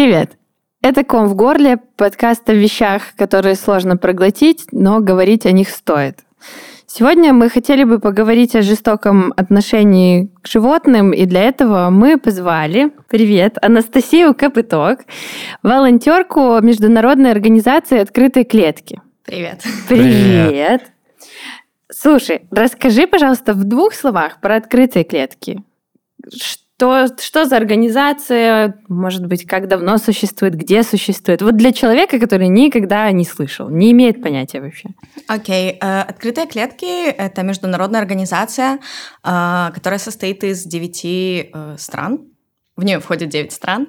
Привет! Это «Ком в горле» — подкаст о вещах, которые сложно проглотить, но говорить о них стоит. Сегодня мы хотели бы поговорить о жестоком отношении к животным, и для этого мы позвали, привет, Анастасию Капыток, волонтерку Международной организации «Открытые клетки». Привет. Привет. Привет. Слушай, расскажи, пожалуйста, в двух словах про «Открытые клетки». Что, что за организация, может быть, как давно существует, где существует? Вот для человека, который никогда не слышал, не имеет понятия вообще. Окей. Okay. Э, Открытые клетки — это международная организация, э, которая состоит из девяти э, стран. В нее входит девять стран.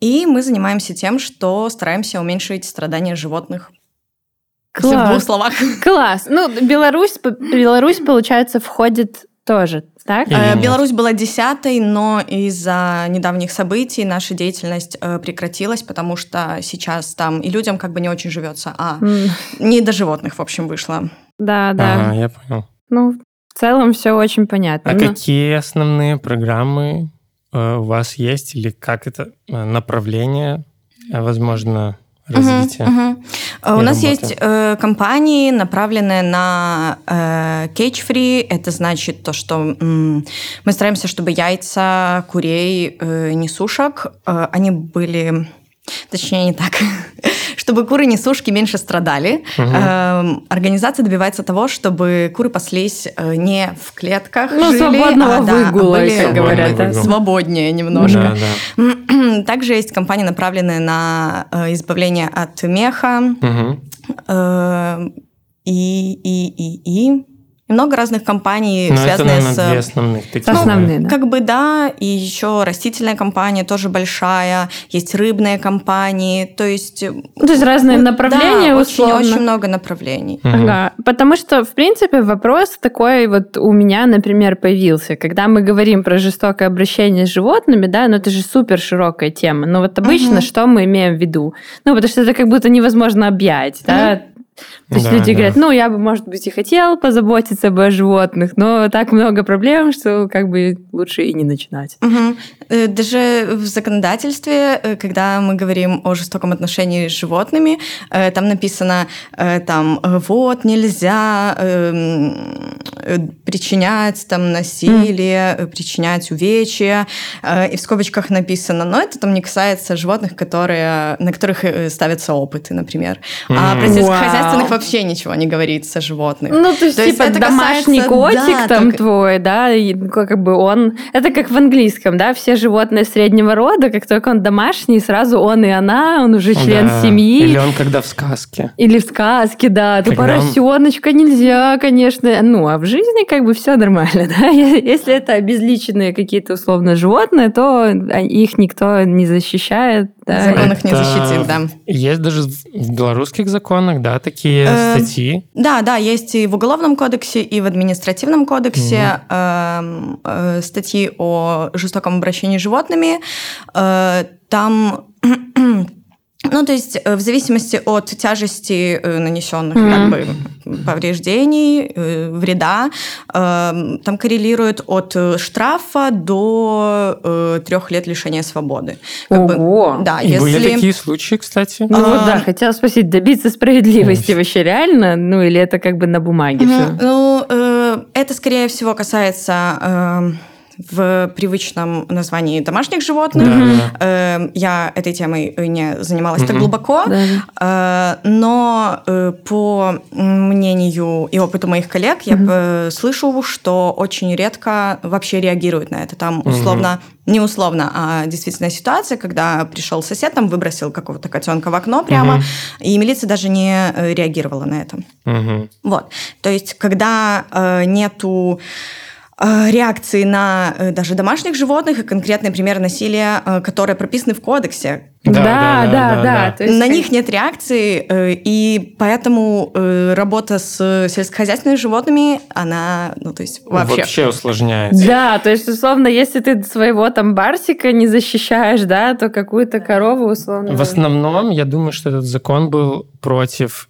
И мы занимаемся тем, что стараемся уменьшить страдания животных Класс. в двух словах. Класс. Ну, Беларусь, Беларусь, получается, входит тоже, так? Или Беларусь была десятой, но из-за недавних событий наша деятельность э, прекратилась, потому что сейчас там и людям как бы не очень живется, а mm. не до животных, в общем, вышло. Да, да. Ага, я понял. Ну, в целом все очень понятно. А но... какие основные программы э, у вас есть или как это э, направление, возможно, развития? Угу, угу. У работы. нас есть э, компании, направленные на э, cage-free. Это значит то, что м, мы стараемся, чтобы яйца курей, э, несушек, э, они были Точнее, не так. чтобы куры несушки меньше страдали. Угу. Э, организация добивается того, чтобы куры паслись э, не в клетках, ну, жили, свободного а, выгула, да, были, говорят, да, свободнее немножко. Да, да. Также есть компании, направленные на э, избавление от меха. Угу. Э, и, и, и, и много разных компаний, Но связанные это, наверное, с... Две основных такие. Ну, основные, да. Как бы да, и еще растительная компания тоже большая, есть рыбные компании, то есть... То есть разные направления, да, условно. Очень, очень много направлений. Угу. Ага. Потому что, в принципе, вопрос такой вот у меня, например, появился. Когда мы говорим про жестокое обращение с животными, да, ну это же супер широкая тема. Но вот обычно угу. что мы имеем в виду? Ну, потому что это как будто невозможно объять, угу. да, то есть да, люди да. говорят, ну, я бы, может быть, и хотел позаботиться бы о животных, но так много проблем, что как бы лучше и не начинать. Угу. Даже в законодательстве, э, когда мы говорим о жестоком отношении с животными, э, там написано, там, вот, нельзя эм, причинять там насилие, mm. причинять увечья, и в скобочках написано, но это там не касается животных, которые, на которых ставятся опыты, например. Mm. А про сельскохозяйственных вообще ничего не говорится животных. Ну, то есть, то типа, это домашний касается, котик да, там только... твой, да, и как бы он... Это как в английском, да, все животные среднего рода, как только он домашний, сразу он и она, он уже член да. семьи. Или он когда в сказке. Или в сказке, да. То поросеночка он... нельзя, конечно. Ну, а в жизни как бы все нормально, да. Если это обезличенные какие-то условно животные, то их никто не защищает. Да. Закон их не защитит, да. Есть даже в белорусских законах, да, такие э, статьи? Да, да, есть и в Уголовном кодексе, и в Административном кодексе угу. э, статьи о жестоком обращении с животными. Э, там ну, то есть э, в зависимости от тяжести э, нанесенных mm-hmm. как бы, повреждений, э, вреда, там коррелирует от штрафа до трех лет лишения свободы. Как Ого! Бы, да, И если... были такие случаи, кстати? Ну а... вот да, хотела спросить, добиться справедливости вообще реально? Ну или это как бы на бумаге mm-hmm. все? Ну, это скорее всего касается в привычном названии домашних животных. Да. Э, я этой темой не занималась так глубоко, да. э, но э, по мнению и опыту моих коллег я слышу, что очень редко вообще реагируют на это. Там условно не условно, а действительно ситуация, когда пришел сосед, там выбросил какого-то котенка в окно прямо, угу. и милиция даже не реагировала на это. Угу. Вот. То есть, когда э, нету Э, реакции на э, даже домашних животных и конкретные примеры насилия, э, которые прописаны в кодексе. Да, да, да. да, да. На них нет реакции, и поэтому работа с сельскохозяйственными животными, она, ну, то есть вообще... Вообще усложняется. Да, то есть, условно, если ты своего там барсика не защищаешь, да, то какую-то корову, условно... В основном, я думаю, что этот закон был против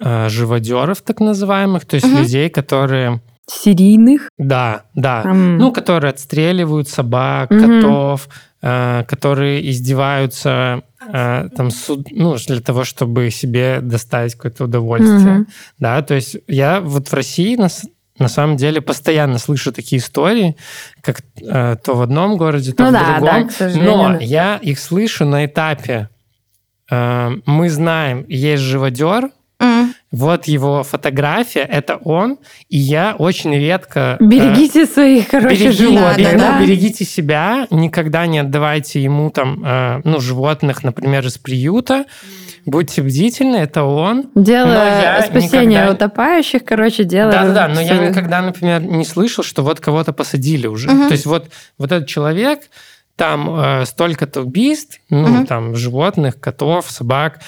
э, живодеров, так называемых, то есть угу. людей, которые серийных? Да, да. Mm. Ну, которые отстреливают собак, угу. котов, э, которые издеваются э, там суд, ну для того, чтобы себе доставить какое-то удовольствие, mm-hmm. да, то есть я вот в России на, на самом деле постоянно слышу такие истории, как э, то в одном городе, то ну в да, другом, да, но я их слышу на этапе э, мы знаем, есть живодер. Вот его фотография, это он, и я очень редко... Э, берегите э, своих, короче, береги, животных. Да, да, да. Берегите себя, никогда не отдавайте ему там, э, ну, животных, например, из приюта. Будьте бдительны, это он. Дело спасения никогда... утопающих, короче, дело... Да-да-да, но я никогда, например, не слышал, что вот кого-то посадили уже. Угу. То есть вот, вот этот человек, там э, столько-то убийств, ну, угу. там, животных, котов, собак,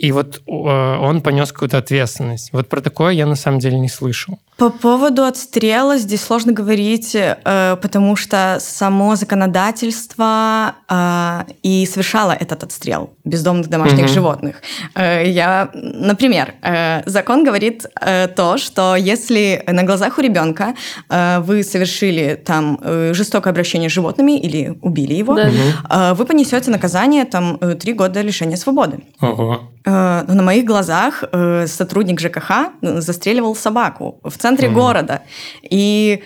и вот э, он понес какую-то ответственность. Вот про такое я на самом деле не слышал. По поводу отстрела здесь сложно говорить, э, потому что само законодательство э, и совершало этот отстрел бездомных домашних mm-hmm. животных. Э, я, например, закон говорит то, что если на глазах у ребенка вы совершили там жестокое обращение с животными или убили его, да. вы понесете наказание там три года лишения свободы. Ого. На моих глазах сотрудник ЖКХ застреливал собаку в центре mm. города. И,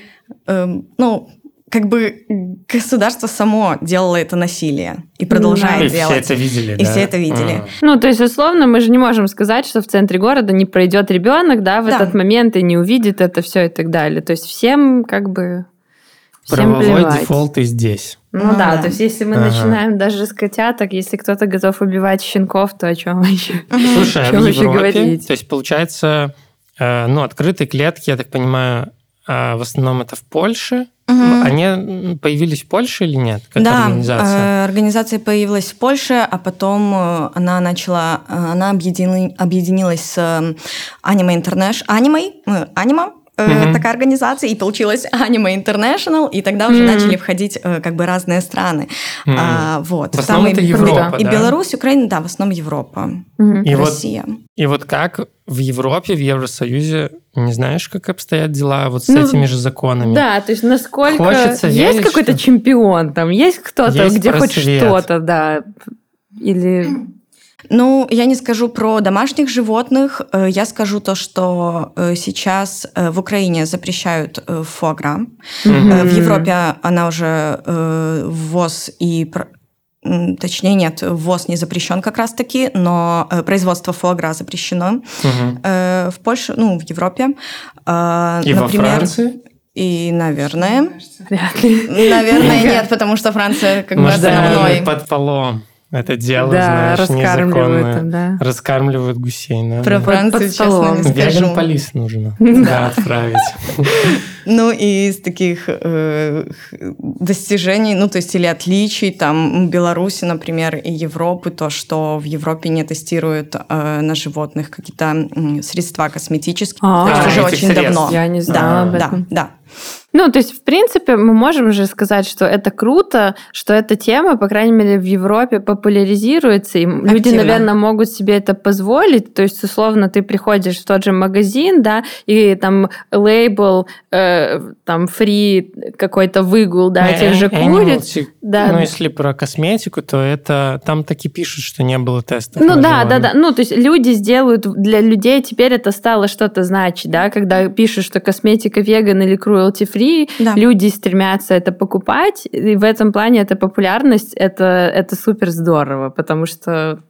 э, ну, как бы государство само делало это насилие и продолжает да. делать. И все это видели. И да? все это видели. Mm. Ну, то есть, условно, мы же не можем сказать, что в центре города не пройдет ребенок, да, в да. этот момент и не увидит это все и так далее. То есть всем как бы всем Правовой плевать. дефолт и здесь. Ну, ну да, да, то есть если мы ага. начинаем даже с котяток, если кто-то готов убивать щенков, то о чем еще? Слушай, а в Европе, говорить? то есть получается Э, ну, открытые клетки, я так понимаю, э, в основном это в Польше. Угу. Они появились в Польше или нет? Как да, организация? Э, организация появилась в Польше, а потом она начала, она объединилась с Anime International, Anime, Mm-hmm. такая организация, и получилась Anime International, и тогда уже mm-hmm. начали входить э, как бы разные страны. Mm-hmm. А, вот. В основном Там это и, Европа, да? И Беларусь, Украина, да, в основном Европа, mm-hmm. и Россия. Вот, и вот как в Европе, в Евросоюзе, не знаешь, как обстоят дела вот с ну, этими же законами? Да, то есть насколько... Хочется есть какой-то что... чемпион там, есть кто-то, есть где хоть что-то, да, или... Ну, я не скажу про домашних животных. Э, я скажу то, что э, сейчас э, в Украине запрещают фуагра. Mm-hmm. В Европе она уже ввоз и точнее нет, ввоз не запрещен как раз-таки, но производство фуагра запрещено угу. в Польше, ну, в Европе. И Например, во Франции? И, наверное... Наверное, нет, потому что Франция как бы основной... под полом это дело, да, знаешь, незаконное. Да. Раскармливают гусей. Да, Про да. Францию, честно, не скажу. Веган полис нужно да, отправить. Ну, и из таких э, достижений, ну, то есть или отличий, там, Беларуси, например, и Европы, то, что в Европе не тестируют э, на животных какие-то средства косметические, а, то есть уже очень давно. Я не знала да, Да, да. Ну, то есть, в принципе, мы можем же сказать, что это круто, что эта тема, по крайней мере, в Европе популяризируется, и Активно. люди, наверное, могут себе это позволить. То есть, условно, ты приходишь в тот же магазин, да, и там лейбл, э, там, фри какой-то выгул, да, э, тех же куриц. Да. Ну, если про косметику, то это там таки пишут, что не было тестов. Ну, да, да, да. Ну, то есть, люди сделают, для людей теперь это стало что-то значить, да, когда пишут, что косметика веган или cruelty free, да. люди стремятся это покупать, и в этом плане эта популярность, это, это супер здорово, потому что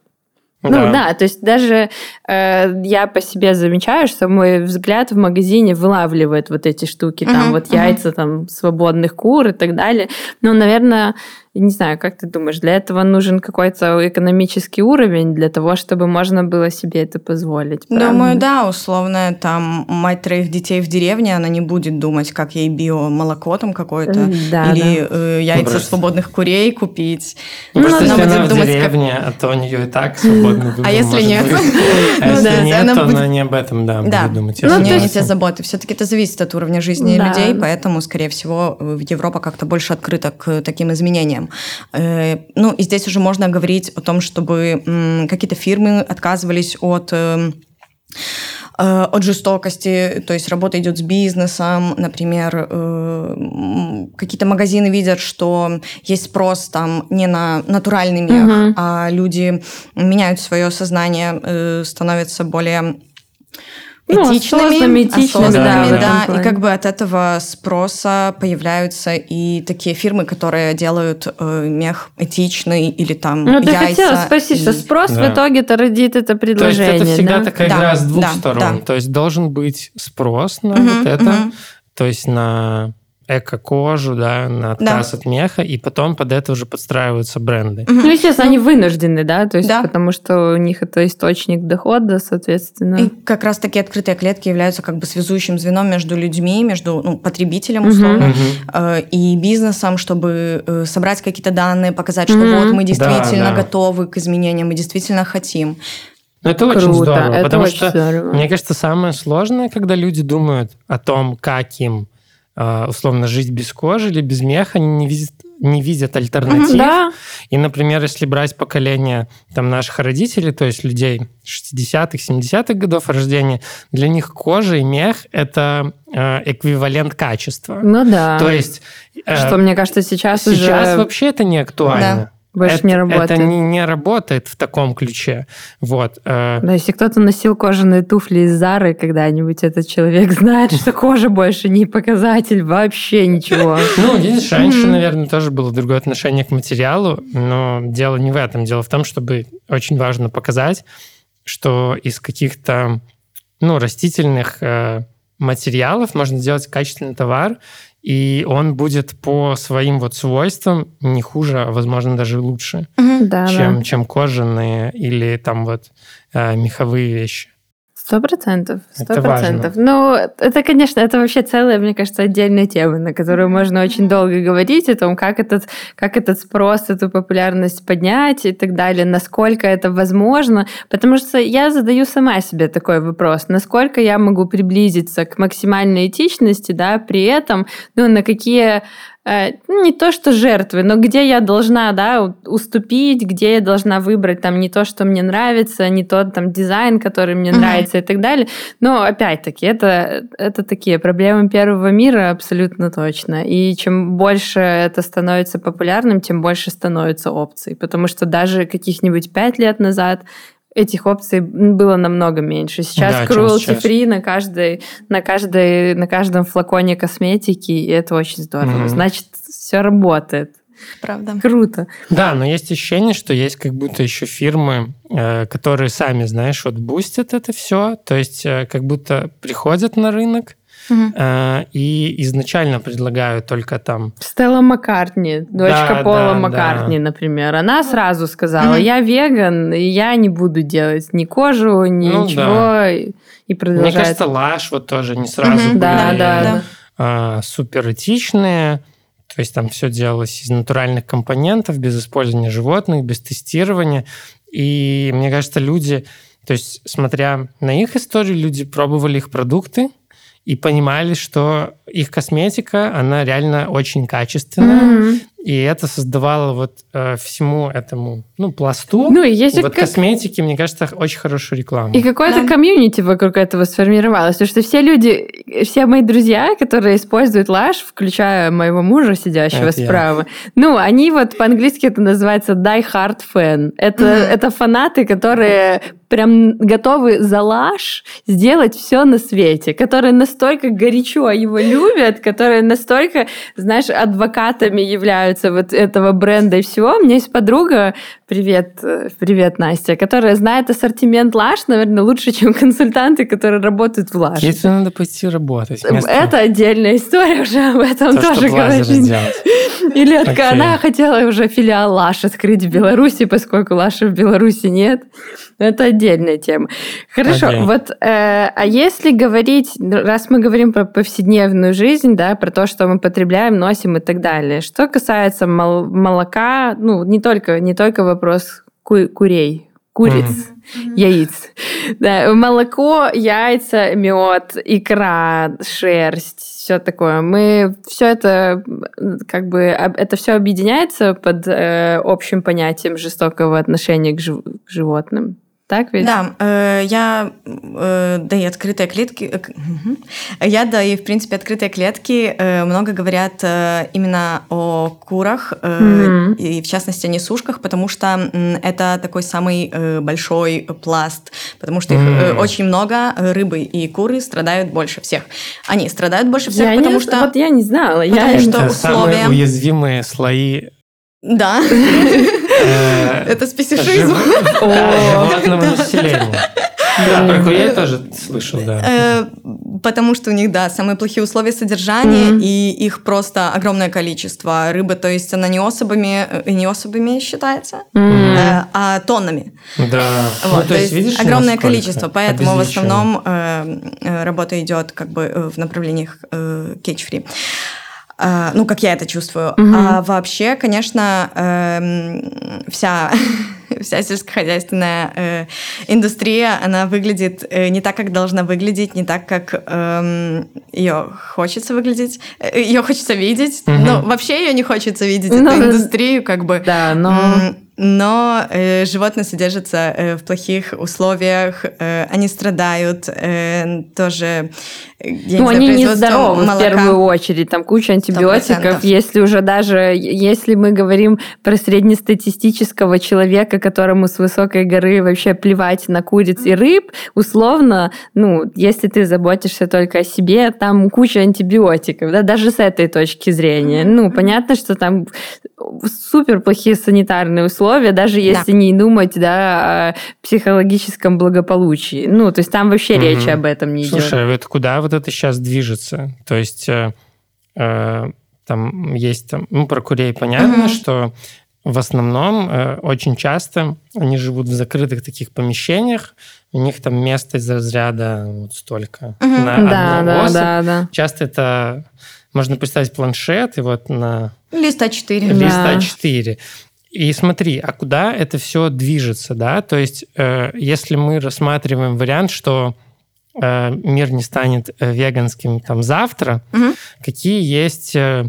ну да. да, то есть даже э, я по себе замечаю, что мой взгляд в магазине вылавливает вот эти штуки, там uh-huh, вот uh-huh. яйца там свободных кур и так далее. Ну, наверное, не знаю, как ты думаешь, для этого нужен какой-то экономический уровень для того, чтобы можно было себе это позволить? Правда? Думаю, да, условно, там мать троих детей в деревне, она не будет думать, как ей биомолоко там какое-то, да, или да. Э, яйца ну, свободных курей купить. Ну, просто она в думать, деревне, как... а то у нее и так свободный выбор А если нет? А если нет, то она не об этом, да, будет думать. Ну, не те заботы. Все-таки это зависит от уровня жизни людей, поэтому, скорее всего, Европа как-то больше открыта к таким изменениям. Э, ну, и здесь уже можно говорить о том, чтобы какие-то фирмы отказывались от эм, э, от жестокости, то есть работа идет с бизнесом, например, э, какие-то магазины видят, что есть спрос там не на натуральный мех, угу. а люди меняют свое сознание, становятся более ну, этичными, этичными, да, да, да. и как бы от этого спроса появляются и такие фирмы, которые делают э, мех этичный или там ну, яйца. Ну, ты хотела спросить, и... что спрос да. в итоге-то родит это предложение, То есть это всегда да? такая да, игра с двух да, сторон. Да. То есть должен быть спрос на угу, вот это, угу. то есть на эко-кожу, да, на отказ да. от меха, и потом под это уже подстраиваются бренды. Ну, естественно, они вынуждены, да, то есть да. потому что у них это источник дохода, соответственно. И как раз таки открытые клетки являются как бы связующим звеном между людьми, между ну, потребителем, условно, угу. э, и бизнесом, чтобы э, собрать какие-то данные, показать, что угу. вот мы действительно да, да. готовы к изменениям, мы действительно хотим. Ну, это Круто, очень здорово, это потому очень что, здорово. мне кажется, самое сложное, когда люди думают о том, как им условно жить без кожи или без меха, они не видят, не видят альтернатив. Да. И, например, если брать поколение там, наших родителей, то есть людей 60-х, 70-х годов рождения, для них кожа и мех – это э, эквивалент качества. Ну да. То есть... Э, Что, мне кажется, сейчас, сейчас уже... Сейчас вообще это не актуально. Да. Больше это, не работает. Это не, не работает в таком ключе. Вот. Э. Да, если кто-то носил кожаные туфли из Зары когда-нибудь, этот человек знает, что кожа больше не показатель вообще ничего. Ну, видишь, раньше, наверное, тоже было другое отношение к материалу, но дело не в этом. Дело в том, чтобы очень важно показать, что из каких-то ну, растительных э, материалов можно сделать качественный товар, и он будет по своим вот свойствам не хуже, а возможно даже лучше, да, чем, да. чем кожаные или там вот э, меховые вещи. Сто процентов, сто процентов. Ну, это, конечно, это вообще целая, мне кажется, отдельная тема, на которую можно очень долго говорить о том, как этот, как этот спрос, эту популярность поднять и так далее, насколько это возможно. Потому что я задаю сама себе такой вопрос, насколько я могу приблизиться к максимальной этичности, да, при этом, ну, на какие не то что жертвы, но где я должна, да, уступить, где я должна выбрать там не то, что мне нравится, не тот там дизайн, который мне mm-hmm. нравится и так далее. Но опять-таки это это такие проблемы первого мира абсолютно точно. И чем больше это становится популярным, тем больше становится опций, потому что даже каких-нибудь пять лет назад этих опций было намного меньше. Сейчас да, cruelty free на каждой, на каждой, на каждом флаконе косметики, и это очень здорово. Mm-hmm. Значит, все работает. Правда. Круто. Да, но есть ощущение, что есть как будто еще фирмы, э, которые сами, знаешь, вот бустят это все, то есть э, как будто приходят на рынок, Угу. И изначально предлагаю только там... Стелла Маккартни, дочка да, Пола да, Маккартни, да. например. Она сразу сказала, угу. я веган, и я не буду делать ни кожу, ни ну, ничего. Да. И продолжает. Мне кажется, Лаш вот тоже не сразу угу. были да, да, да. А, супер этичные. То есть там все делалось из натуральных компонентов, без использования животных, без тестирования. И мне кажется, люди, то есть смотря на их историю, люди пробовали их продукты, и понимали, что их косметика, она реально очень качественная, mm-hmm. И это создавало вот э, всему этому, ну, пласту ну, есть вот как... косметики, мне кажется, очень хорошую рекламу. И какое-то да. комьюнити вокруг этого сформировалось, потому что все люди, все мои друзья, которые используют лаш, включая моего мужа, сидящего это справа, я. ну, они вот по-английски это называется die hard fan. Это, mm-hmm. это фанаты, которые прям готовы за лаш сделать все на свете, которые настолько горячо его любят, которые настолько, знаешь, адвокатами являются вот этого бренда и всего. У меня есть подруга, привет, э, привет, Настя, которая знает ассортимент лаш, наверное, лучше, чем консультанты, которые работают в лаш. Если надо пойти работать. Вместо... Это отдельная история уже об этом То, тоже говорить. Или okay. она хотела уже филиал Лаш открыть в Беларуси, поскольку Лаша в Беларуси нет. Это отдельная тема. Хорошо, okay. вот, э, а если говорить, раз мы говорим про повседневную жизнь, да, про то, что мы потребляем, носим и так далее, что касается мол- молока, ну, не только, не только вопрос ку- курей, куриц, mm-hmm. яиц. Да, молоко, яйца, мед, икра, шерсть, все такое. Мы все это как бы это все объединяется под э, общим понятием жестокого отношения к, жив- к животным. Так ведь? Да, э, я, э, да и открытые клетки, э, я, да и, в принципе, открытые клетки э, много говорят э, именно о курах, э, mm-hmm. и в частности о несушках, потому что э, это такой самый э, большой пласт, потому что их mm-hmm. э, очень много, рыбы и куры страдают больше всех. Они страдают больше всех, я потому не, что... Вот я не знала. Потому я... что это условия... самые уязвимые слои да. Э, Это специфизм. Животного населения. Да, про курей тоже слышал, да. Э, потому что у них, да, самые плохие условия содержания, и их просто огромное количество. Рыбы, то есть она не особами, э, не особами считается, а тоннами. Да. Вот, то есть видишь, огромное количество, поэтому в основном работа идет как бы в направлениях cage-free. А, ну, как я это чувствую. Угу. А вообще, конечно, э, вся, вся сельскохозяйственная э, индустрия, она выглядит э, не так, как должна выглядеть, не так, как э, эм, ее хочется выглядеть, э, ее хочется видеть. Угу. Но вообще ее не хочется видеть, но, эту индустрию, как бы. Да, но но э, животные содержатся э, в плохих условиях, э, они страдают, э, тоже. Э, я ну, не они нездоровы молока. в первую очередь, там куча антибиотиков. 100%. Если уже даже, если мы говорим про среднестатистического человека, которому с высокой горы вообще плевать на куриц и рыб, условно, ну, если ты заботишься только о себе, там куча антибиотиков, да, даже с этой точки зрения. Ну, понятно, что там супер плохие санитарные условия, условия, даже если да. не думать да, о психологическом благополучии. Ну, то есть там вообще угу. речи об этом не Слушай, идет. Слушай, это куда вот это сейчас движется? То есть э, э, там есть, там, ну, про курей понятно, угу. что в основном э, очень часто они живут в закрытых таких помещениях, у них там место из разряда вот столько угу. на да, одну да, особь. Да, да. Часто это можно представить планшет и вот на лист А4. Лист да. А4. И смотри, а куда это все движется, да? То есть, э, если мы рассматриваем вариант, что э, мир не станет э, веганским там завтра, угу. какие есть э,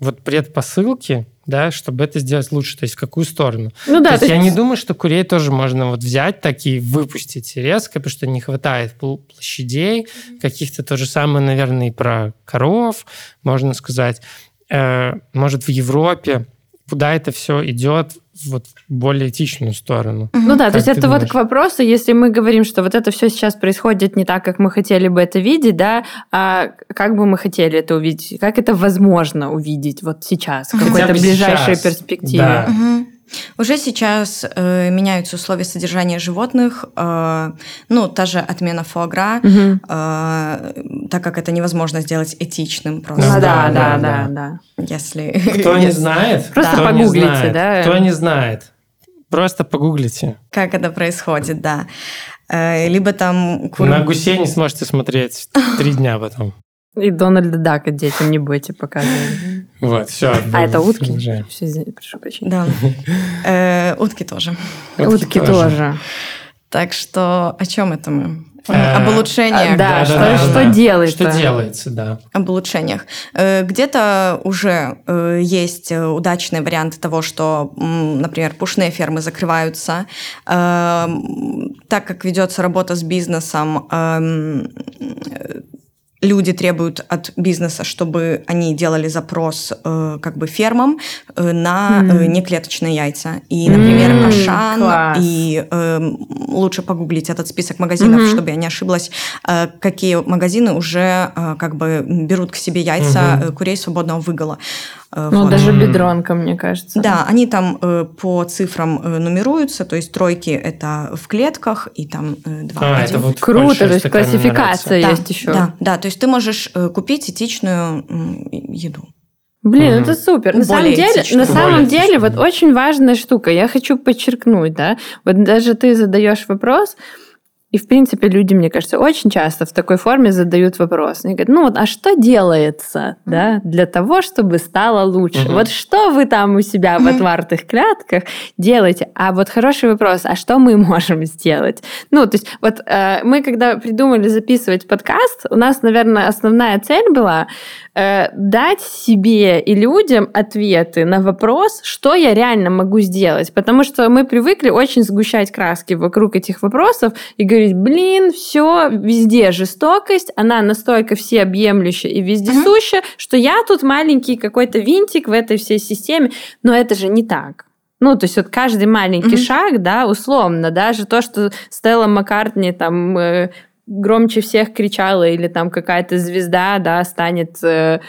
вот предпосылки, да, чтобы это сделать лучше, то есть в какую сторону. Ну да. То, то есть я не думаю, что курей тоже можно вот взять так и выпустить резко, потому что не хватает площадей, каких-то то же самое, наверное, и про коров, можно сказать. Э, может, в Европе куда это все идет вот в более этичную сторону. Ну да, как то есть это думаешь? вот к вопросу, если мы говорим, что вот это все сейчас происходит не так, как мы хотели бы это видеть, да, а как бы мы хотели это увидеть, как это возможно увидеть вот сейчас, в какой-то ближайшей сейчас. перспективе. Да. Угу. Уже сейчас э, меняются условия содержания животных, э, ну, та же отмена фуагра, угу. э, так как это невозможно сделать этичным просто. Ну, да, да, да, да, да. Если... Кто не знает, просто кто погуглите, не знает, да. Кто не знает, просто погуглите. Как это происходит, да. Э, либо там... Кур... На гусей не сможете смотреть три дня потом. И Дональда Дака детям не будете показывать. Вот, все. А это утки? Уже. Все, прошу прощения. Да. Э, утки тоже. Утки тоже. Так что о чем это мы? Э, Об улучшениях. Да, что делается? Что делается, да. Об улучшениях. Э, где-то уже есть удачные варианты того, что, например, пушные фермы закрываются. Так как ведется работа с бизнесом, эм, люди требуют от бизнеса, чтобы они делали запрос э, как бы фермам э, на mm. э, неклеточные яйца. И, например, mm, Ашан, класс. и э, лучше погуглить этот список магазинов, mm-hmm. чтобы я не ошиблась, э, какие магазины уже э, как бы берут к себе яйца mm-hmm. курей свободного выгола. Э, ну, вот. даже бедронка, мне кажется. Да, они там э, по цифрам э, нумеруются, то есть тройки это в клетках, и там э, два. А, это вот Круто, то есть классификация да, есть еще. Да, да, то есть ты можешь э, купить этичную э, еду. Блин, угу. это супер. На самом деле, на самом деле, вот очень важная штука. Я хочу подчеркнуть, да, вот даже ты задаешь вопрос, И, в принципе, люди, мне кажется, очень часто в такой форме задают вопрос. Они говорят, ну вот, а что делается да, для того, чтобы стало лучше? Угу. Вот что вы там у себя в отвартых клетках делаете? А вот хороший вопрос, а что мы можем сделать? Ну, то есть вот э, мы, когда придумали записывать подкаст, у нас, наверное, основная цель была э, дать себе и людям ответы на вопрос, что я реально могу сделать. Потому что мы привыкли очень сгущать краски вокруг этих вопросов и говорить, говорить, блин, все, везде жестокость, она настолько всеобъемлющая и вездесущая, uh-huh. что я тут маленький какой-то винтик в этой всей системе, но это же не так. Ну, то есть вот каждый маленький mm-hmm. шаг, да, условно, даже то, что Стелла Маккартни там э, громче всех кричала или там какая-то звезда, да, станет э,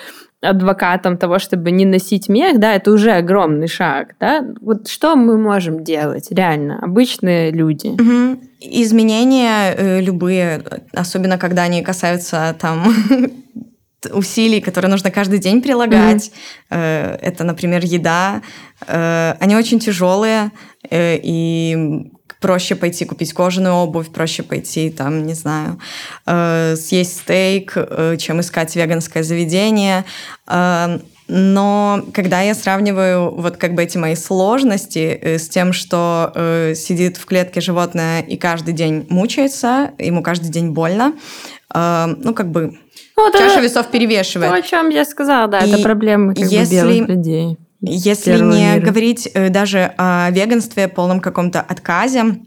адвокатом того, чтобы не носить мех, да, это уже огромный шаг, да. Вот что мы можем делать, реально, обычные люди? Угу. Изменения э, любые, особенно когда они касаются там усилий, которые нужно каждый день прилагать. Mm-hmm. Это, например, еда. Э, они очень тяжелые, э, и проще пойти купить кожаную обувь, проще пойти, там, не знаю, э, съесть стейк, э, чем искать веганское заведение. Э, но когда я сравниваю вот как бы эти мои сложности э, с тем, что э, сидит в клетке животное и каждый день мучается, ему каждый день больно, э, ну как бы ну, чаша весов перевешивает. То, о чем я сказала, да, и это проблемы как если... бы белых людей. Если не мира. говорить э, даже о веганстве, полном каком-то отказе,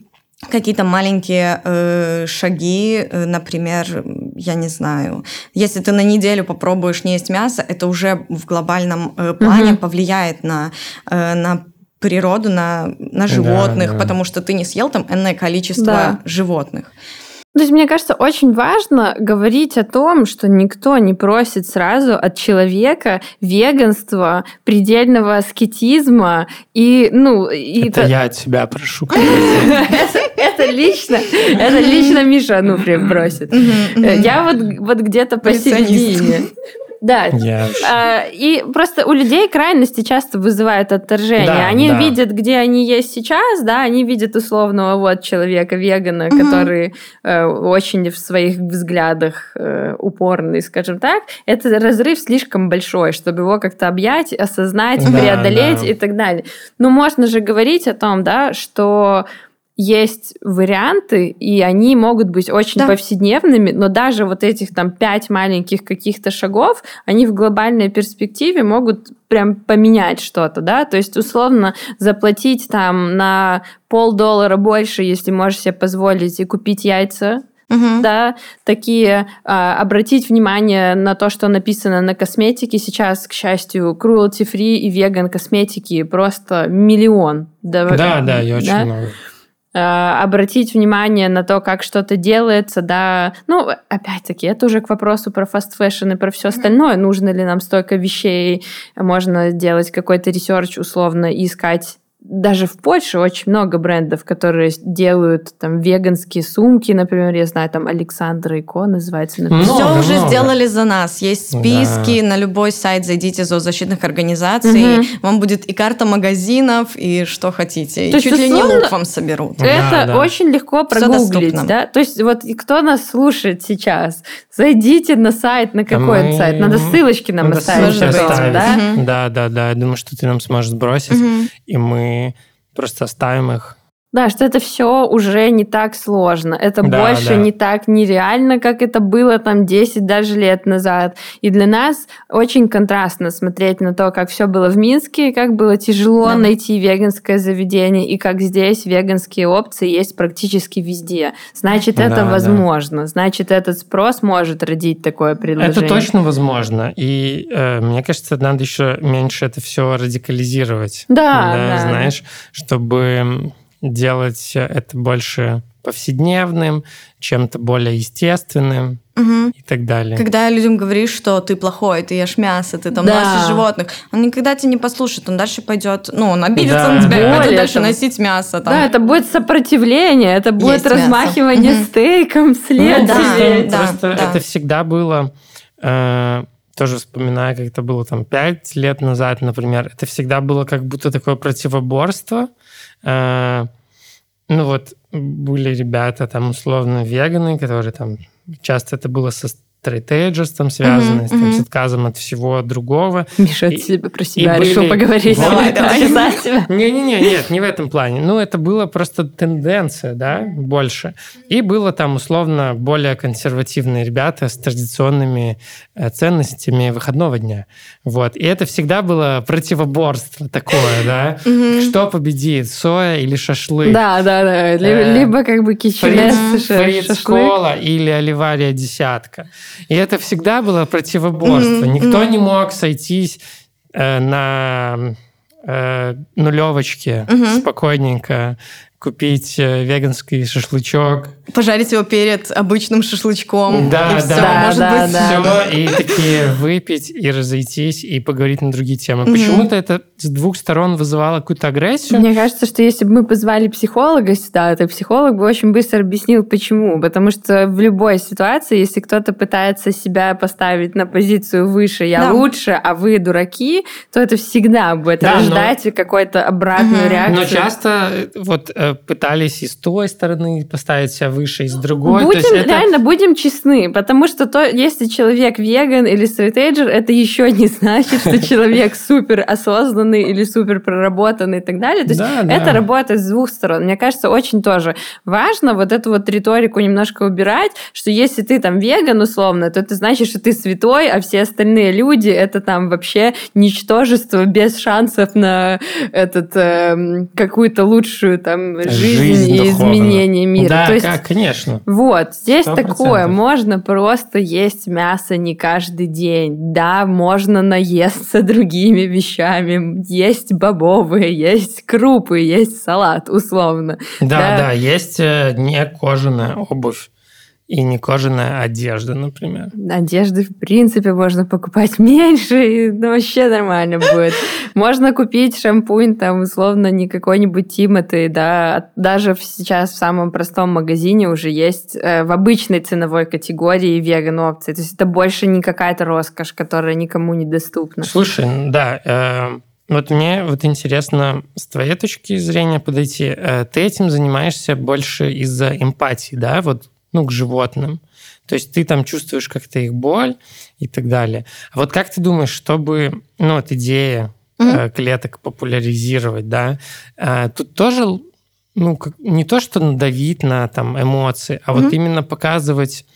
какие-то маленькие э, шаги, э, например, я не знаю, если ты на неделю попробуешь не есть мясо, это уже в глобальном э, плане угу. повлияет на, э, на природу, на, на животных, да, да. потому что ты не съел там энное количество да. животных. То есть, мне кажется, очень важно говорить о том, что никто не просит сразу от человека веганства, предельного аскетизма и, ну... И это, я от тебя прошу. Это лично, это лично Миша Ануфриев просит. Я вот, вот где-то посередине. Да. А, и просто у людей крайности часто вызывают отторжение. Да, они да. видят, где они есть сейчас, да, они видят условного вот человека вегана, угу. который э, очень в своих взглядах э, упорный, скажем так. Это разрыв слишком большой, чтобы его как-то объять, осознать, да, преодолеть да. и так далее. Но можно же говорить о том, да, что есть варианты, и они могут быть очень да. повседневными, но даже вот этих там пять маленьких каких-то шагов, они в глобальной перспективе могут прям поменять что-то, да, то есть условно заплатить там на полдоллара больше, если можешь себе позволить, и купить яйца, Uh-huh. да, такие, а, обратить внимание на то, что написано на косметике. Сейчас, к счастью, cruelty-free и веган косметики просто миллион. Да, да, да, и очень да? много. Э, обратить внимание на то, как что-то делается, да. Ну, опять-таки, это уже к вопросу про fast fashion и про все остальное. Нужно ли нам столько вещей? Можно делать какой-то research условно и искать даже в Польше очень много брендов, которые делают там веганские сумки, например, я знаю, там Alexandra K называется. Например. Много, Все уже много. сделали за нас. Есть списки да. на любой сайт, зайдите зоозащитных организаций, угу. вам будет и карта магазинов, и что хотите. То и чуть ли не look вам соберут. Это да, да. очень легко прогуглить, да? То есть вот кто нас слушает сейчас, зайдите на сайт, на какой Мы... сайт, надо ссылочки нам надо оставить. Ссылочки да? Угу. да, да, да. Я думаю, что ты нам сможешь сбросить, угу. и мы просто оставим их да, что это все уже не так сложно. Это да, больше да. не так нереально, как это было там 10 даже лет назад. И для нас очень контрастно смотреть на то, как все было в Минске, как было тяжело да. найти веганское заведение, и как здесь веганские опции есть практически везде. Значит, это да, возможно. Да. Значит, этот спрос может родить такое предложение. Это точно возможно. И э, мне кажется, надо еще меньше это все радикализировать. Да, да. да. Знаешь, чтобы делать это больше повседневным, чем-то более естественным угу. и так далее. Когда людям говоришь, что ты плохой, ты ешь мясо, ты там да. носишь животных, он никогда тебя не послушает, он дальше пойдет, ну, он обидится да. на тебя и пойдет дальше носить мясо. Там. Да, это будет сопротивление, это будет есть размахивание мясо. стейком вслед. Ну, да, да, просто да. это всегда было... Э, тоже вспоминая, как это было там пять лет назад, например, это всегда было как будто такое противоборство, э, ну вот были ребята там условно веганы, которые там часто это было со стрейтейджерством связано, mm-hmm, там, mm-hmm. с отказом от всего другого. Миша, и, ты про себя решил были... поговорить. Давай, давай. Не-не-не, нет, не в этом плане. Ну, это была просто тенденция, да, больше. И было там, условно, более консервативные ребята с традиционными э, ценностями выходного дня. Вот. И это всегда было противоборство такое, да. Mm-hmm. Что победит, соя или шашлык? Да, да, да. Либо, э, как бы кичелес, шашлык. или оливария десятка. И это всегда было противоборство. Mm-hmm. Никто не мог сойтись э, на э, нулевочке mm-hmm. спокойненько купить э, веганский шашлычок. Пожарить его перед обычным шашлычком. Да, и да, все, да, может да, быть. да. Все, и такие выпить, и разойтись, и поговорить на другие темы. Угу. Почему-то это с двух сторон вызывало какую-то агрессию. Мне кажется, что если бы мы позвали психолога сюда, то психолог бы очень быстро объяснил, почему. Потому что в любой ситуации, если кто-то пытается себя поставить на позицию выше, я да. лучше, а вы дураки, то это всегда будет да, рождать но... какую-то обратную угу. реакцию. Но часто э, вот э, пытались и с той стороны поставить себя выше, и с другой. Будем, это... реально, будем честны, потому что то, если человек веган или стрейтейджер, это еще не значит, что человек супер осознанный или супер проработанный и так далее. То есть да, это да. работает с двух сторон. Мне кажется, очень тоже важно вот эту вот риторику немножко убирать, что если ты там веган условно, то это значит, что ты святой, а все остальные люди это там вообще ничтожество без шансов на этот э, какую-то лучшую там жизнь, жизнь и духовно. изменение мира. Да, То есть, как, конечно. Вот, здесь 100%. такое. Можно просто есть мясо не каждый день. Да, можно наесться другими вещами. Есть бобовые, есть крупы, есть салат, условно. Да, да, да есть э, не кожаная обувь. И не кожаная одежда, например. Одежды, в принципе, можно покупать меньше, и ну, вообще нормально будет. Можно купить шампунь, там, условно, не какой-нибудь Тимати, да, даже сейчас в самом простом магазине уже есть э, в обычной ценовой категории веган опции. То есть это больше не какая-то роскошь, которая никому не доступна. Слушай, да, э, вот мне вот интересно с твоей точки зрения подойти. Э, ты этим занимаешься больше из-за эмпатии, да? Вот ну, к животным. То есть ты там чувствуешь как-то их боль и так далее. А вот как ты думаешь, чтобы, ну, вот идея mm-hmm. клеток популяризировать, да, э, тут тоже, ну, как, не то, что надавить на там эмоции, а mm-hmm. вот именно показывать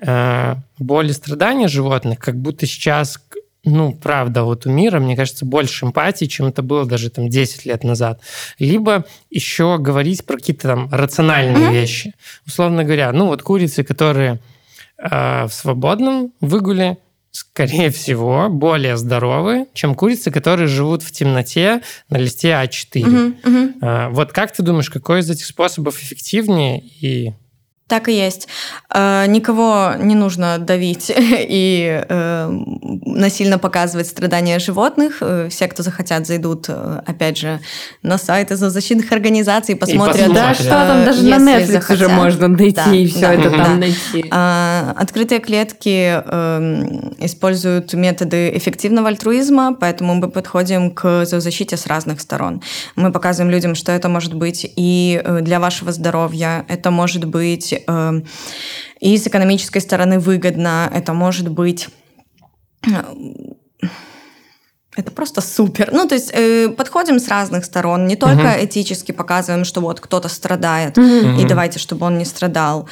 э, боль и страдания животных, как будто сейчас ну, правда, вот у мира, мне кажется, больше эмпатии, чем это было даже там 10 лет назад. Либо еще говорить про какие-то там рациональные mm-hmm. вещи. Условно говоря, ну вот курицы, которые э, в свободном выгуле, скорее всего, более здоровые, чем курицы, которые живут в темноте на листе А4. Mm-hmm. Mm-hmm. Э, вот как ты думаешь, какой из этих способов эффективнее и так и есть. Э, никого не нужно давить и э, насильно показывать страдания животных. Э, все, кто захотят, зайдут, опять же, на сайты защитных организаций, посмотрят. И да, что там даже на Netflix захотят. уже можно найти, да, и все да, это там да. найти. А, открытые клетки эм, используют методы эффективного альтруизма, поэтому мы подходим к зоозащите с разных сторон. Мы показываем людям, что это может быть и для вашего здоровья, это может быть Эм, и с экономической стороны выгодно, это может быть это просто супер. Ну, то есть э, подходим с разных сторон, не только угу. этически показываем, что вот кто-то страдает, угу. и давайте, чтобы он не страдал.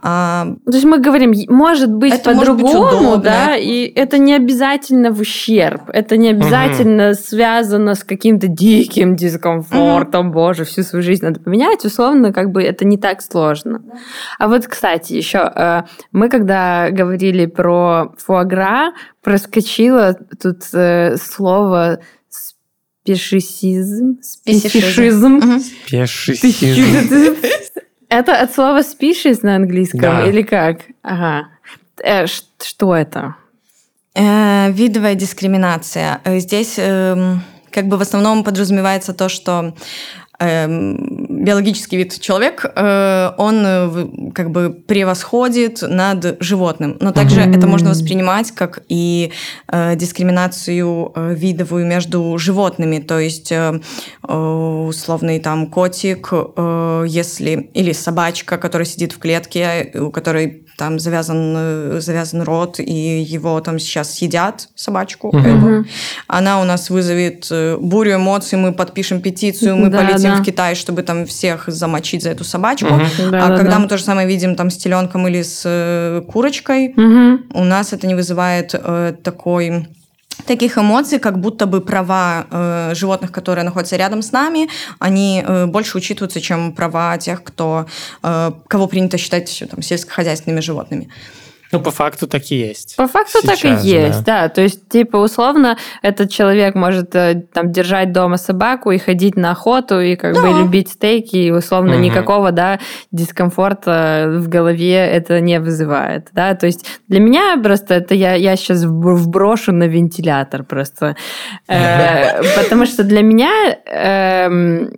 А, То есть мы говорим, может быть по-другому, да, и это не обязательно в ущерб, это не обязательно угу. связано с каким-то диким дискомфортом, угу. боже, всю свою жизнь надо поменять, условно, как бы это не так сложно. А вот, кстати, еще э, мы когда говорили про фуагра, проскочило тут э, слово спешисизм. Спешисизм. Спешисизм. Это от слова species на английском да. или как? Ага. Э, что это? Э, видовая дискриминация. Э, здесь э, как бы в основном подразумевается то, что Эм, биологический вид человек, э, он как бы превосходит над животным. Но также mm-hmm. это можно воспринимать как и э, дискриминацию э, видовую между животными. То есть э, э условный там котик, э, если или собачка, которая сидит в клетке, у которой там завязан, э, завязан рот, и его там сейчас съедят, собачку угу. эту. Она у нас вызовет э, бурю эмоций, мы подпишем петицию, мы да, полетим да. в Китай, чтобы там всех замочить за эту собачку. Угу. Да, а да, когда да. мы то же самое видим там с теленком или с э, курочкой, угу. у нас это не вызывает э, такой таких эмоций, как будто бы права э, животных, которые находятся рядом с нами, они э, больше учитываются, чем права тех, кто, э, кого принято считать там, сельскохозяйственными животными. Ну, по факту так и есть. По факту Сейчас, так и есть, да. да. То есть, типа, условно, этот человек может э, там держать дома собаку и ходить на охоту, и как да. бы любить стейки, и условно угу. никакого, да, дискомфорта в голове это не вызывает, да. То есть для меня просто это я, я сейчас вброшу на вентилятор просто. Э, потому что для меня эм,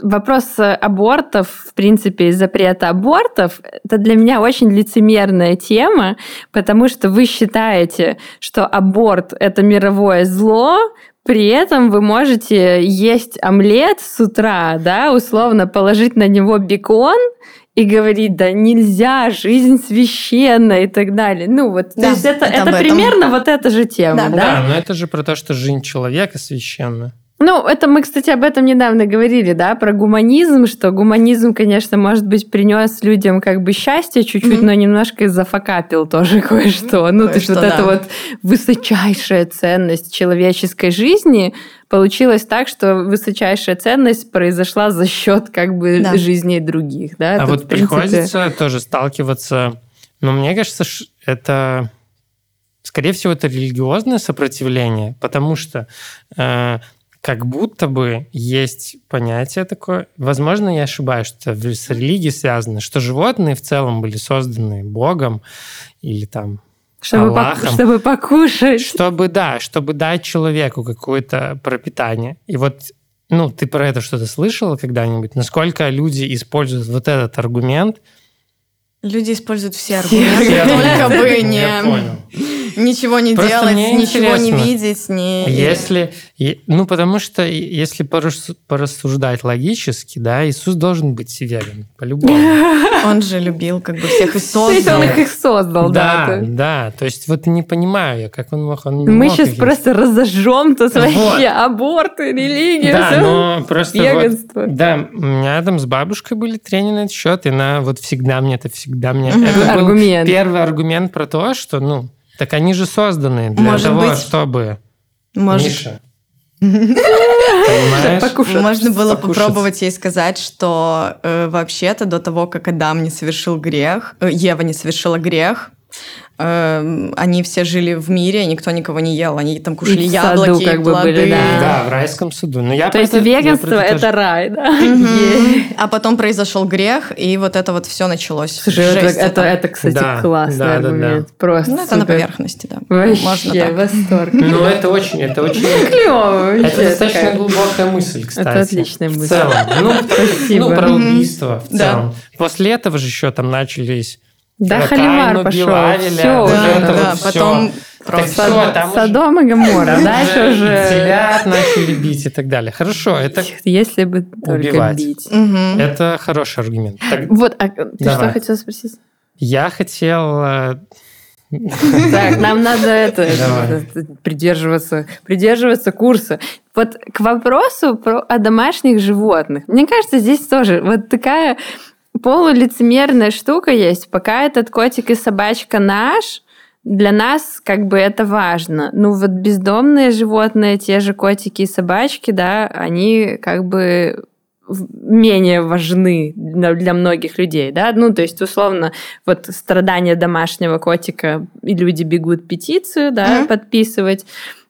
вопрос абортов, в принципе, запрета абортов, это для меня очень лицемерная тема, потому что вы считаете, что аборт – это мировое зло, при этом вы можете есть омлет с утра, да, условно положить на него бекон и говорить, да нельзя, жизнь священна и так далее. Ну вот, да, то есть это, это, это примерно вот эта же тема, да? Да, да, но это же про то, что жизнь человека священна. Ну, это мы, кстати, об этом недавно говорили, да, про гуманизм, что гуманизм, конечно, может быть, принес людям как бы счастье чуть-чуть, mm-hmm. но немножко зафакапил тоже кое-что. Ну, то есть вот да. эта вот высочайшая ценность человеческой жизни получилось так, что высочайшая ценность произошла за счет как бы да. жизней других, да. А Тут, вот принципе... приходится тоже сталкиваться, но ну, мне кажется, это скорее всего, это религиозное сопротивление, потому что э, как будто бы есть понятие такое, возможно, я ошибаюсь, что с религией связано, что животные в целом были созданы Богом или там чтобы, Аллахом, по, чтобы покушать. Чтобы, да, чтобы дать человеку какое-то пропитание. И вот, ну, ты про это что-то слышала когда-нибудь? Насколько люди используют вот этот аргумент? Люди используют все аргументы, только бы не ничего не Просто делать, ничего не видеть, не... Если, ну, потому что если порассуждать логически, да, Иисус должен быть северен, по-любому. Он же любил как бы всех и создал. Он их создал, да. Да, да, то есть вот не понимаю я, как он мог... Он Мы сейчас просто разожжем тут вообще аборты, религию, Да, но просто да, у меня там с бабушкой были тренинги на этот счет, и она вот всегда мне это всегда мне... Это был первый аргумент про то, что, ну, так они же созданы для Может того, быть... чтобы... Может... Миша, Можно было попробовать ей сказать, что э, вообще-то до того, как Адам не совершил грех, э, Ева не совершила грех, Эм, они все жили в мире, никто никого не ел, они там кушали и яблоки, саду, как плоды. Бы были, да. да, в райском саду. Но я То есть это, веганство – это тоже... рай, да? А потом произошел грех, и вот это вот все началось. Слушай, это, это, это, кстати, да, классный да, аргумент. Да, да. Просто ну, это на поверхности, да. Вообще, восторг. Ну, это очень, это очень... Клево Это достаточно глубокая мысль, кстати. Это отличная мысль. В целом. Ну. Ну, про убийство в целом. После этого же еще там начались да, Халивар пошел. Все, да, уже да, да, вот потом все, там Содом и Гамора. Дальше уже... Телят начали бить и так далее. Хорошо, это... Если бы только бить. Это хороший аргумент. Вот, а ты что хотел спросить? Я хотел... Э, так, нам надо это, придерживаться, придерживаться курса. Вот к вопросу про, о домашних животных. Мне кажется, здесь тоже вот такая полулицемерная штука есть. Пока этот котик и собачка наш, для нас как бы это важно. Ну вот бездомные животные, те же котики и собачки, да, они как бы менее важны для многих людей, да, ну, то есть, условно, вот страдания домашнего котика, и люди бегут петицию, да, mm-hmm. подписывать,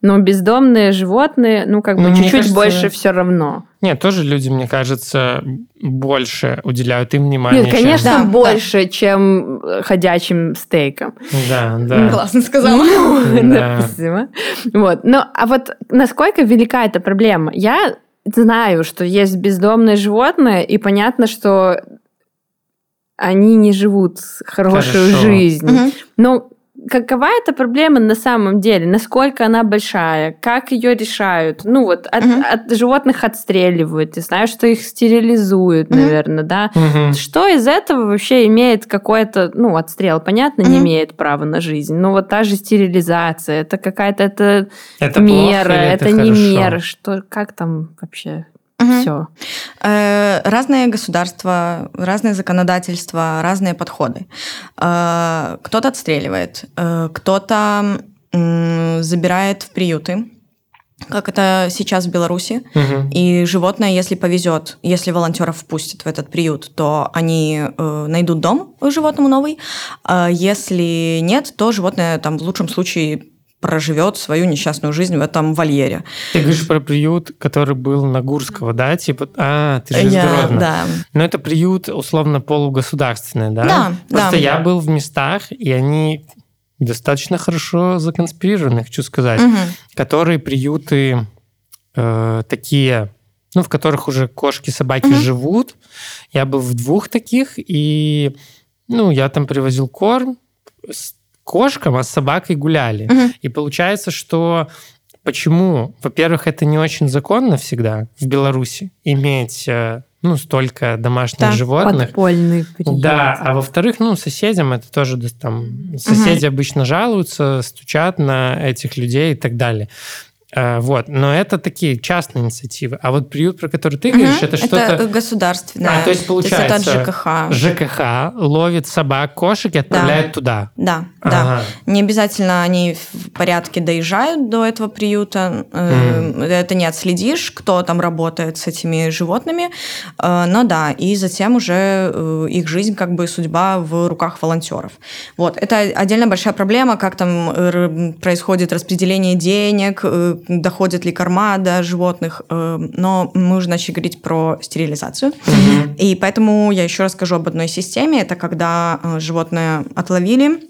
но бездомные животные, ну, как бы ну, чуть-чуть кажется... больше все равно. Нет, тоже люди, мне кажется, больше уделяют им внимание. Нет, конечно, чем... больше, да. чем ходячим стейком. Да, да. Классно сказала. Ну, да. Спасибо. Вот. Ну, а вот насколько велика эта проблема? Я знаю, что есть бездомные животные, и понятно, что они не живут хорошую Хорошо. жизнь. Угу. Но какова эта проблема на самом деле? Насколько она большая? Как ее решают? Ну вот от, угу. от животных отстреливают. Я знаю, что их стерилизуют, угу. наверное, да. Угу. Что из этого вообще имеет какой-то, ну отстрел, понятно, угу. не имеет права на жизнь. Но вот та же стерилизация, это какая-то это, это мера, это, это не мера, что как там вообще? Угу. Все. Э, разные государства, разные законодательства, разные подходы. Э, кто-то отстреливает, э, кто-то забирает в приюты, как это сейчас в Беларуси. Угу. И животное, если повезет, если волонтеров впустят в этот приют, то они э, найдут дом животному новый. А если нет, то животное там в лучшем случае проживет свою несчастную жизнь в этом вольере. Ты говоришь про приют, который был на Гурского, да? Типа, а, ты же я, Да. Но это приют условно полугосударственный, да? Да, Просто да. я был в местах, и они достаточно хорошо законспирированы, хочу сказать, угу. которые приюты э, такие, ну, в которых уже кошки, собаки угу. живут. Я был в двух таких, и, ну, я там привозил корм, кошкам, а с собакой гуляли. Угу. И получается, что почему, во-первых, это не очень законно всегда в Беларуси иметь э, ну, столько домашних да, животных. Подпольный. Да, а во-вторых, ну, соседям это тоже там, соседи угу. обычно жалуются, стучат на этих людей и так далее. Э, вот, но это такие частные инициативы. А вот приют, про который ты говоришь, угу, это что-то... Это государственное. А, то есть получается... То есть это от ЖКХ. ЖКХ ловит собак, кошек и отправляет да. туда. Да, ага. да. Не обязательно они в порядке доезжают до этого приюта. Угу. Это не отследишь, кто там работает с этими животными. Э, но да, и затем уже их жизнь, как бы судьба в руках волонтеров. Вот, это отдельно большая проблема, как там происходит распределение денег, доходит ли корма до животных, э, но мы уже начали говорить про стерилизацию. Угу. И поэтому я еще расскажу об одной системе. Это когда э, животное отловили,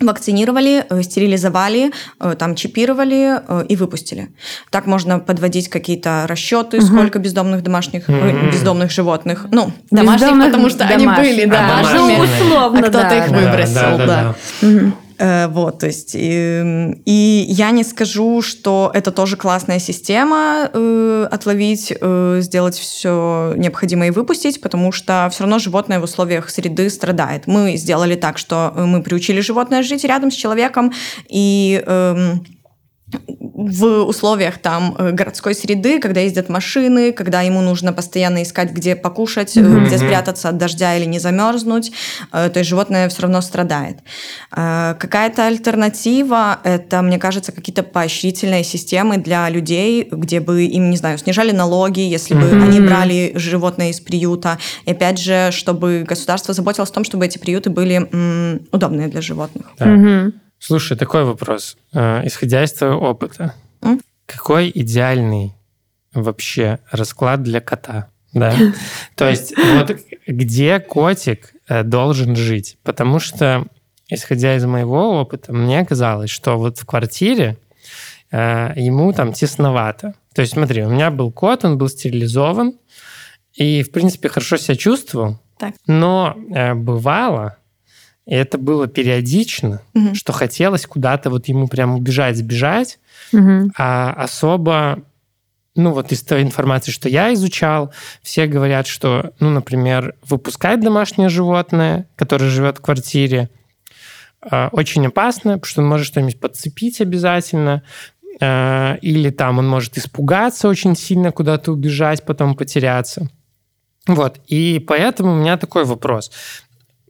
вакцинировали, э, стерилизовали, там чипировали и выпустили. Так можно подводить какие-то расчеты, угу. сколько бездомных домашних, угу. бездомных животных. Ну, домашних, бездомных потому что домашних. они были, да, а, домашними. Ну, условно, а кто-то да. их выбросил, да. да, да. да. Угу. Э, вот, то есть, и, и я не скажу, что это тоже классная система э, отловить, э, сделать все необходимое и выпустить, потому что все равно животное в условиях среды страдает. Мы сделали так, что мы приучили животное жить рядом с человеком и э, в условиях там э, городской среды, когда ездят машины, когда ему нужно постоянно искать, где покушать, mm-hmm. где спрятаться от дождя или не замерзнуть, э, то есть животное все равно страдает. Какая-то альтернатива – это, мне кажется, какие-то поощрительные системы для людей, где бы им, не знаю, снижали налоги, если бы mm-hmm. они брали животное из приюта. И опять же, чтобы государство заботилось о том, чтобы эти приюты были м, удобные для животных. Mm-hmm. Слушай, такой вопрос. Э, исходя из твоего опыта, mm? какой идеальный вообще расклад для кота? Да. То есть вот где котик э, должен жить? Потому что, исходя из моего опыта, мне казалось, что вот в квартире э, ему там тесновато. То есть смотри, у меня был кот, он был стерилизован, и, в принципе, хорошо себя чувствовал. Так. Но бывало, и это было периодично, угу. что хотелось куда-то вот ему прям убежать, сбежать, угу. а особо, ну вот из той информации, что я изучал, все говорят, что, ну, например, выпускать домашнее животное, которое живет в квартире, а, очень опасно, потому что он может что-нибудь подцепить обязательно, а, или там он может испугаться очень сильно, куда-то убежать, потом потеряться. Вот, и поэтому у меня такой вопрос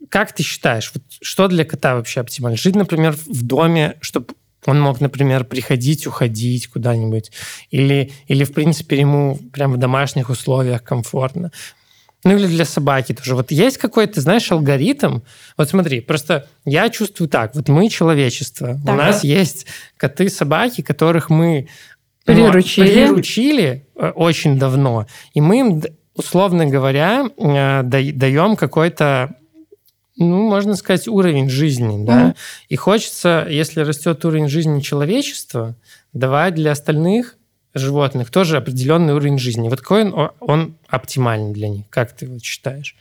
как ты считаешь, вот что для кота вообще оптимально? Жить, например, в доме, чтобы он мог, например, приходить, уходить куда-нибудь, или, или в принципе, ему прямо в домашних условиях комфортно. Ну или для собаки тоже. Вот есть какой-то, знаешь, алгоритм. Вот смотри, просто я чувствую так. Вот мы человечество. Так, У нас есть коты, собаки, которых мы приручили. Ну, приручили э, очень давно. И мы им, условно говоря, э, даем какой-то ну, можно сказать, уровень жизни, да. Mm-hmm. И хочется, если растет уровень жизни человечества, давать для остальных животных тоже определенный уровень жизни. Вот какой он, он оптимальный для них? Как ты вот считаешь?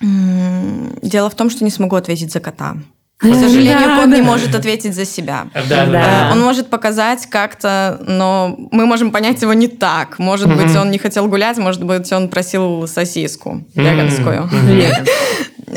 Дело в том, что не смогу ответить за кота. К сожалению, да, кот да. не может ответить за себя. Да, да. Он может показать как-то, но мы можем понять его не так. Может mm-hmm. быть, он не хотел гулять, может быть, он просил сосиску веганскую. Mm-hmm.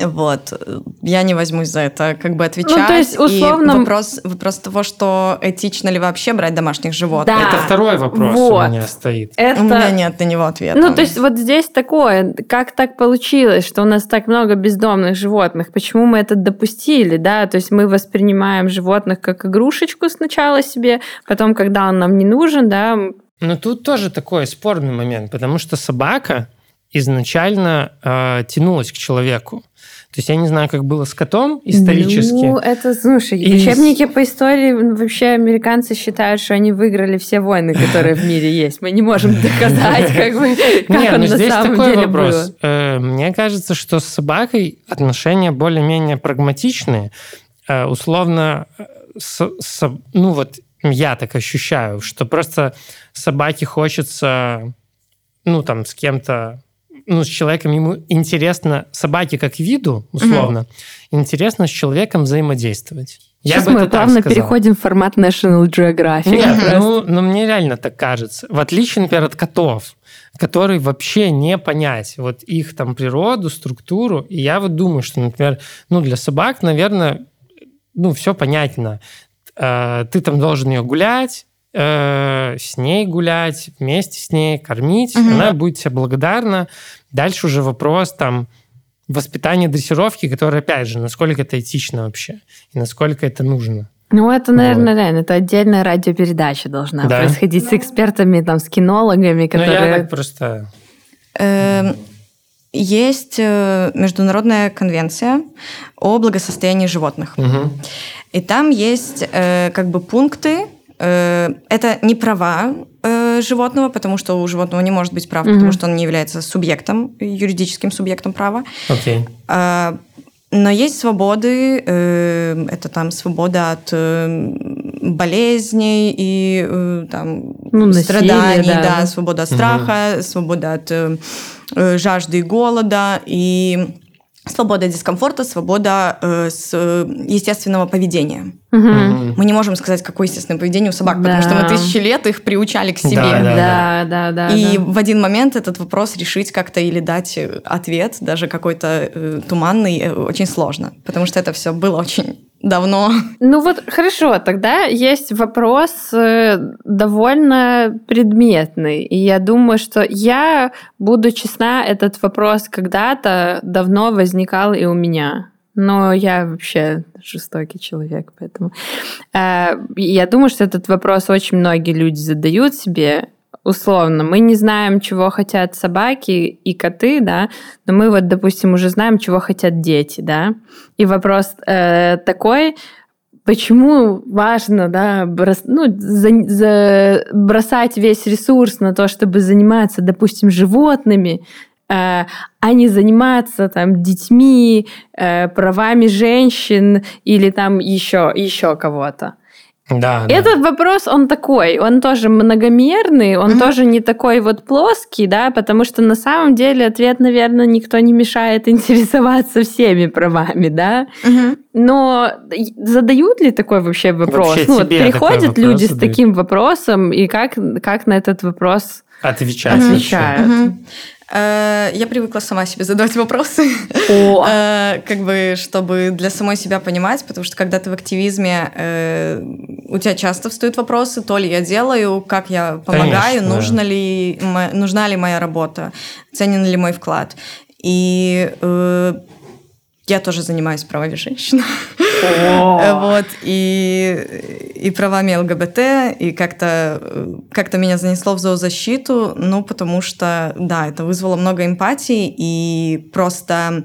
Вот. Я не возьмусь за это как бы отвечать. Ну, то есть, условно... И вопрос, вопрос того, что этично ли вообще брать домашних животных. Да. Это второй вопрос вот. у меня стоит. Это... У меня нет на него ответа. Ну, то есть вот здесь такое, как так получилось, что у нас так много бездомных животных? Почему мы это допустили, да? То есть мы воспринимаем животных как игрушечку сначала себе, потом, когда он нам не нужен, да, ну, тут тоже такой спорный момент, потому что собака изначально э, тянулась к человеку. То есть я не знаю, как было с котом исторически. Ну, это, слушай, и... учебники по истории вообще американцы считают, что они выиграли все войны, которые в мире есть. Мы не можем доказать, как бы, как Нет, он ну, на здесь самом такой деле вопрос. Э, мне кажется, что с собакой отношения более-менее прагматичные. Э, условно, э, с, с, ну вот я так ощущаю, что просто собаке хочется, ну там, с кем-то ну, с человеком ему интересно, собаке как виду, условно, угу. интересно с человеком взаимодействовать. Сейчас Я мы плавно переходим в формат National Geographic. Нет, ну, ну, мне реально так кажется. В отличие, например, от котов, которые вообще не понять вот их там природу, структуру. И я вот думаю, что, например, ну, для собак, наверное, ну, все понятно. Э, ты там должен ее гулять, э, с ней гулять, вместе с ней кормить, угу. она будет тебе благодарна. Дальше уже вопрос там воспитания дрессировки, которое, опять же, насколько это этично вообще и насколько это нужно. Ну, это, наверное, вот. реально, это отдельная радиопередача должна да? происходить с экспертами, там, с кинологами, которые... Ну, я так просто... Эм, есть э, международная конвенция о благосостоянии животных. Угу. И там есть э, как бы пункты, это не права э, животного, потому что у животного не может быть прав, mm потому что он не является субъектом, юридическим субъектом права. Okay. А, но есть свободы, э, это там свобода от болезней и там ну, страданий, насилие, да. да, свобода от страха, угу. свобода от жажды и голода и свобода дискомфорта, свобода э, с э, естественного поведения. Угу. Мы не можем сказать, какое естественное поведение у собак, да. потому что мы тысячи лет их приучали к себе. Да, да, да. да, да и да. в один момент этот вопрос решить как-то или дать ответ, даже какой-то э, туманный, э, очень сложно, потому что это все было очень давно. Ну вот хорошо, тогда есть вопрос э, довольно предметный. И я думаю, что я, буду честна, этот вопрос когда-то давно возникал и у меня. Но я вообще жестокий человек, поэтому... Э, я думаю, что этот вопрос очень многие люди задают себе условно, мы не знаем, чего хотят собаки и коты, да, но мы вот, допустим, уже знаем, чего хотят дети, да. И вопрос э, такой, почему важно, да, брос, ну, за, за, бросать весь ресурс на то, чтобы заниматься, допустим, животными, а не заниматься там детьми, э, правами женщин или там еще еще кого-то. Да, Этот да. вопрос, он такой, он тоже многомерный, он mm-hmm. тоже не такой вот плоский, да, потому что на самом деле ответ, наверное, никто не мешает интересоваться всеми правами, да. Mm-hmm. Но задают ли такой вообще вопрос? Вообще ну, вот приходят люди с таким вопросом, и как, как на этот вопрос отвечать? Отвечают. Mm-hmm. Э, я привыкла сама себе задавать вопросы, О. Э, как бы, чтобы для самой себя понимать, потому что когда ты в активизме, э, у тебя часто встают вопросы, то ли я делаю, как я помогаю, Конечно, нужно да. ли, нужна ли моя работа, ценен ли мой вклад. И я тоже занимаюсь правами женщин. Вот, и, и правами ЛГБТ, и как-то как меня занесло в зоозащиту, ну, потому что, да, это вызвало много эмпатии, и просто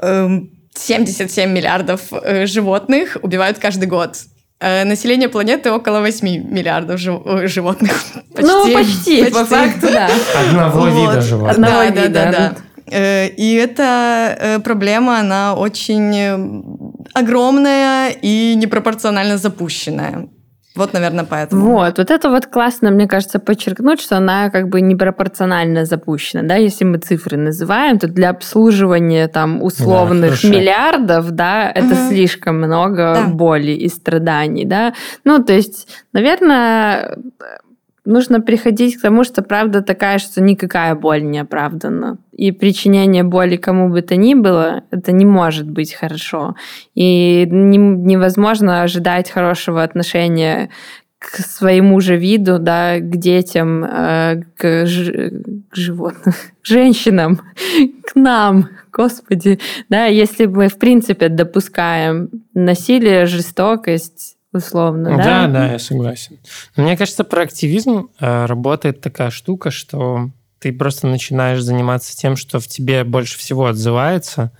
э, 77 миллиардов э, животных убивают каждый год. Э, население планеты около 8 миллиардов жив- э, животных. Почти, ну, почти, почти, по факту, да. Одного вот. вида животных. Одного да, вида, да, да, да. Э, и эта э, проблема, она очень огромная и непропорционально запущенная. Вот, наверное, поэтому. Вот, вот это вот классно, мне кажется, подчеркнуть, что она как бы непропорционально запущена, да, если мы цифры называем, то для обслуживания там условных да, миллиардов, да, это угу. слишком много да. боли и страданий, да. Ну, то есть, наверное, нужно приходить к тому, что правда такая, что никакая боль не оправдана. И причинение боли кому бы то ни было, это не может быть хорошо. И не, невозможно ожидать хорошего отношения к своему же виду, да, к детям, э, к, ж, к животным, к женщинам, к нам, господи, да, если мы в принципе допускаем насилие, жестокость, условно, да? Да, да, я согласен. Но мне кажется, про активизм э, работает такая штука, что ты просто начинаешь заниматься тем, что в тебе больше всего отзывается,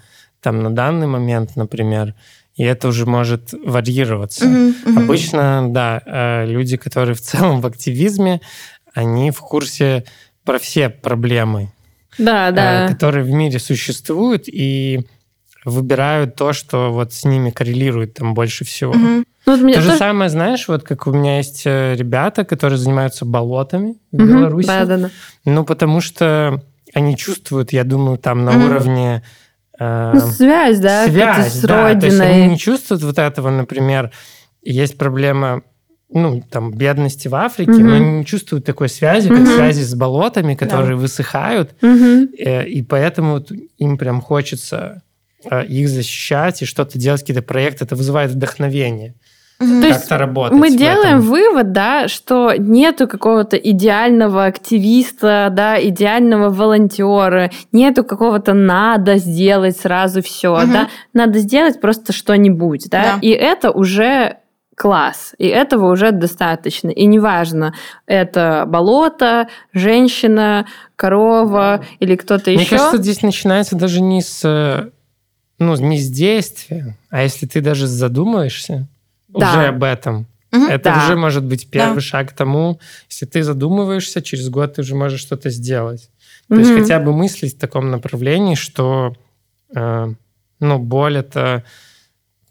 там на данный момент, например, и это уже может варьироваться. Uh-huh, uh-huh. Обычно, да, э, люди, которые в целом в активизме, они в курсе про все проблемы, да, да. Э, которые в мире существуют, и выбирают то, что вот с ними коррелирует там больше всего. Угу. Ну, вот То же тоже... самое, знаешь, вот как у меня есть э, ребята, которые занимаются болотами в угу. Беларуси. Да, да, да. Ну, потому что они чувствуют, я думаю, там на угу. уровне... Э, ну, связь, да, связь, с да, родиной. То есть они не чувствуют вот этого, например, есть проблема ну, там, бедности в Африке, угу. но они не чувствуют такой связи, как угу. связи с болотами, которые да. высыхают, угу. и поэтому им прям хочется Э, их защищать и что-то делать, какие-то проекты, это вызывает вдохновение. Mm-hmm. То есть работать мы делаем этом. вывод, да, что нету какого-то идеального активиста, да, идеального волонтера, нету какого-то надо сделать сразу все, mm-hmm. да, надо сделать просто что-нибудь, да, да. и это уже класс, и этого уже достаточно. И неважно, это болото, женщина, корова или кто-то еще. Мне кажется, здесь начинается даже не с ну, не с действия, а если ты даже задумаешься да. уже об этом, угу, это да. уже может быть первый да. шаг к тому, если ты задумываешься, через год ты уже можешь что-то сделать. То угу. есть хотя бы мыслить в таком направлении, что э, ну, боль это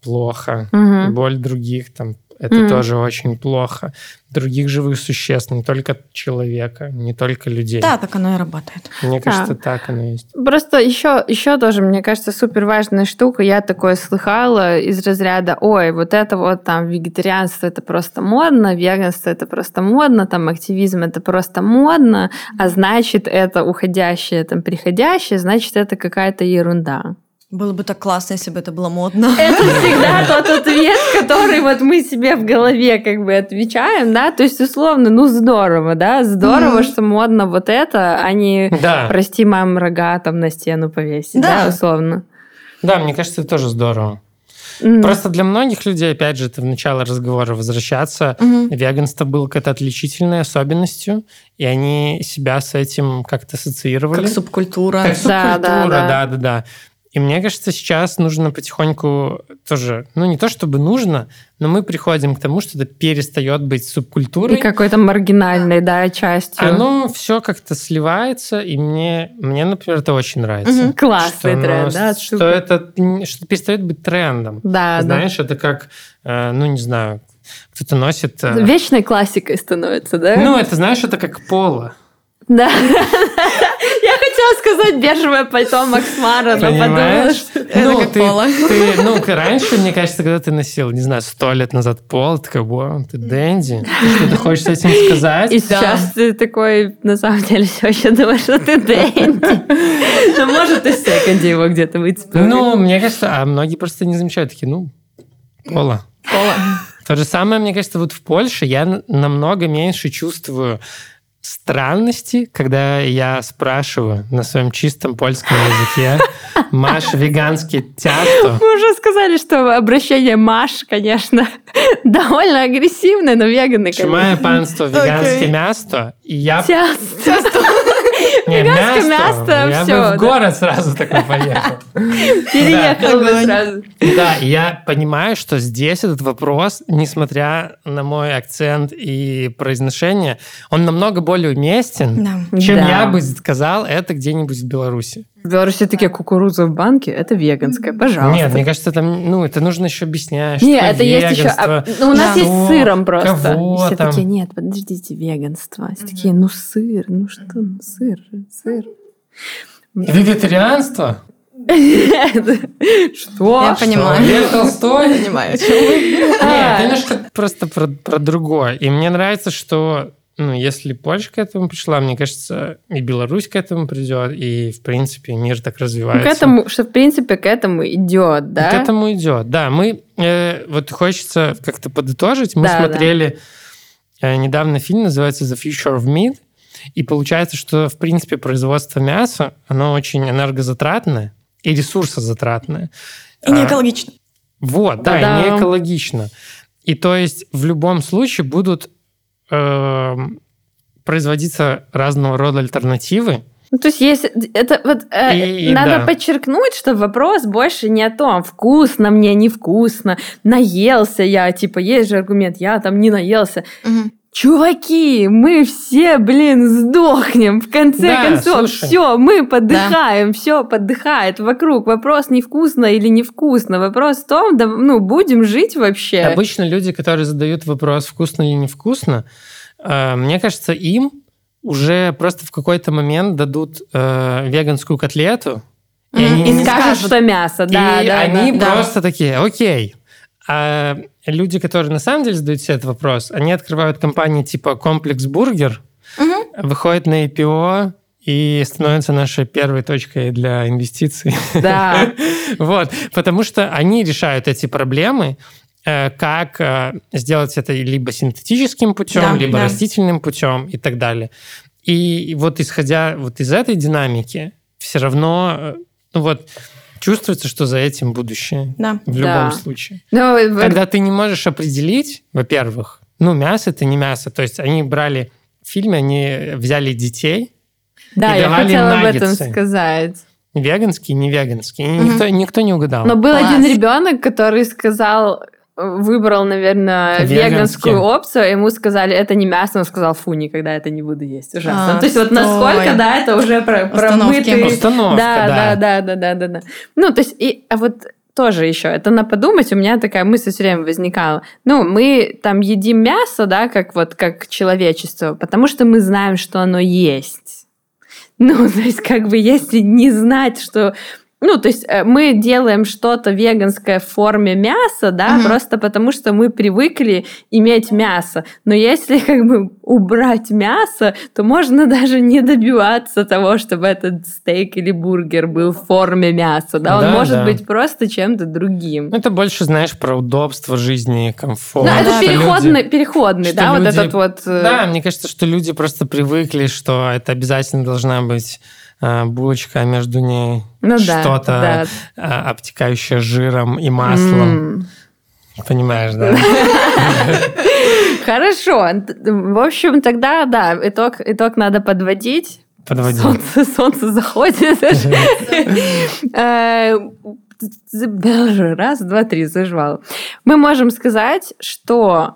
плохо, угу. боль других там это mm. тоже очень плохо. Других живых существ, не только человека, не только людей. Да, так оно и работает. Мне кажется, да. так оно и есть. Просто еще, еще тоже, мне кажется, супер важная штука. Я такое слыхала из разряда, ой, вот это вот там вегетарианство это просто модно, веганство это просто модно, там активизм это просто модно, а значит это уходящее, там приходящее, значит это какая-то ерунда. Было бы так классно, если бы это было модно. Это всегда тот ответ, который вот мы себе в голове как бы отвечаем, да, то есть условно, ну здорово, да, здорово, mm-hmm. что модно вот это, а не, да. прости, мам, рога там на стену повесить, да, да условно. Да, мне кажется, это тоже здорово. Mm-hmm. Просто для многих людей, опять же, это в начало разговора возвращаться, mm-hmm. веганство было какой-то отличительной особенностью, и они себя с этим как-то ассоциировали. Как субкультура. Как субкультура, да, да, да. да, да. И мне кажется, сейчас нужно потихоньку тоже, ну не то чтобы нужно, но мы приходим к тому, что это перестает быть субкультурой. И какой-то маргинальной, да, частью. Оно все как-то сливается, и мне, мне, например, это очень нравится. Угу. Классный что тренд, да? Что это что перестает быть трендом. Да, Знаешь, да. это как, э, ну не знаю, кто-то носит... Э, Вечной классикой становится, да? Ну, это, знаешь, это как поло. Да. Хотела сказать бежевое пальто Максмара, но подумала, что ну, это ты, ты, ну, раньше, мне кажется, когда ты носил, не знаю, сто лет назад пол, ты такой, вау, ты Дэнди. Что ты хочешь этим сказать? И сейчас ты такой, на самом деле, все еще думаешь, что ты Дэнди. Ну, может, и в секонде его где-то выцепил. Ну, мне кажется, а многие просто не замечают, такие, ну, пола. Пола. То же самое, мне кажется, вот в Польше я намного меньше чувствую странности, когда я спрашиваю на своем чистом польском языке Маш веганский тясто. Мы уже сказали, что обращение Маш, конечно, довольно агрессивное, но веганы, конечно. Чумае панство веганское място. И я... Тясто. Не, мясо, мясо я все, бы в город сразу такой поехал. Переехал бы сразу. Да, я понимаю, что здесь этот вопрос, несмотря на мой акцент и произношение, он намного более уместен, чем я бы сказал это где-нибудь в Беларуси. В Беларуси такие кукуруза в банке, это веганское, пожалуйста. Нет, мне кажется, там, ну, это нужно еще объяснять. Нет, это есть еще... А, ну, у нас да. есть с сыром просто. Кого все там? такие, нет, подождите, веганство. Все такие, ну, сыр, ну что, ну, сыр, сыр. Вегетарианство? Что? Я понимаю. Лев Толстой? Я понимаю. Нет, немножко просто про, про другое. И мне нравится, что ну, если Польша к этому пришла, мне кажется, и Беларусь к этому придет, и, в принципе, мир так развивается. К этому, что, в принципе, к этому идет, да? К этому идет, да. Мы, э, вот хочется как-то подытожить, мы Да, смотрели э, недавно фильм, называется «The Future of Meat», и получается, что, в принципе, производство мяса, оно очень энергозатратное и ресурсозатратное. И не А, экологично. Вот, да, Да-да. и не экологично. И то есть в любом случае будут эм, производиться разного рода альтернативы. Ну, то есть, есть это вот э, И- надо да. подчеркнуть, что вопрос больше не о том, вкусно мне, невкусно, наелся я, типа, есть же аргумент, я там не наелся. Мгм. Чуваки, мы все, блин, сдохнем. В конце Да, концов, слушай. все, мы подыхаем, все подыхает вокруг. Вопрос не вкусно или невкусно. Вопрос в том, да, ну, будем жить вообще. Обычно люди, которые задают вопрос, вкусно или невкусно, э, мне кажется, им уже просто в какой-то момент дадут э, веганскую котлету, и Мгм. они, И скажут, скажут. что мясо, да, и да, они да. да. просто такие, окей. А люди, которые на самом деле задают себе этот вопрос, они открывают компании типа Комплекс Бургер, Мгм. выходят на IPO и становятся нашей первой точкой для инвестиций. Да. Вот, потому что они решают эти проблемы, э, как э, сделать это либо синтетическим путем, Да, либо да. растительным путем и так далее. И вот исходя вот из этой динамики, все равно, э, ну вот, чувствуется, что за этим будущее. Да. В Да. любом случае. Ну, в- Когда ты не можешь определить, во-первых, ну, мясо это не мясо. То есть они брали в фильме, они взяли детей, да, и я давали хотела об этом наггетсы. сказать. веганские, не веганские. И Мгм. никто, никто не угадал. Но был Класс. один ребенок, который сказал, выбрал, наверное, Веганский. веганскую опцию, а ему сказали, это не мясо, он сказал, фу, никогда это не буду есть. Ужасно. А, То есть вот насколько, да, это уже про, промытый... Установка, да, да. да, да, да, да, да, да. Ну, то есть, и, а вот тоже еще, это на подумать, у меня такая мысль все время возникала. Ну, мы там едим мясо, да, как вот, как человечество, потому что мы знаем, что оно есть. Ну, то есть, как бы, если не знать, что... Ну, то есть э, мы делаем что-то веганское в форме мяса, да, Мгм. просто потому что мы привыкли иметь мясо. Но если как бы убрать мясо, то можно даже не добиваться того, чтобы этот стейк или бургер был в форме мяса, да, он Да, может да. быть просто чем-то другим. Ну, это больше, знаешь, про удобство жизни, комфорт. Ну, это переходный, люди- переходный, да, вот люди- этот вот... э, Да, мне кажется, что люди просто привыкли, что это обязательно должна быть булочка, а между ней ну что-то да. э, обтекающее жиром и маслом. М. Понимаешь, да? Хорошо. В общем, тогда, да, итог, итог надо подводить. Подводи. Солнце, солнце заходит. Э, Раз, два, три, заживал. Мы можем сказать, что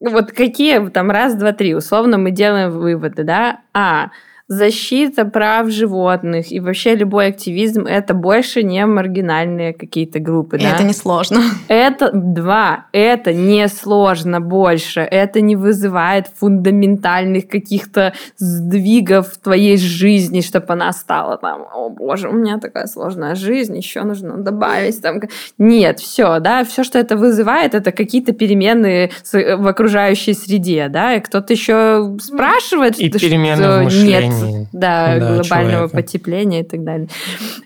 вот какие там раз, два, три, условно мы делаем выводы, да? А. Защита прав животных и вообще любой активизм это больше не маргинальные какие-то группы, И да? это несложно. Это два. Это не сложно больше. Это не вызывает фундаментальных каких-то сдвигов в твоей жизни, чтобы она стала там, о боже, у меня такая сложная жизнь, еще нужно добавить там. Нет, все, да, все, что это вызывает, это какие-то перемены в окружающей среде, да, и кто-то еще спрашивает, И что перемены в нет, да, Да, глобального человека. потепления и так далее.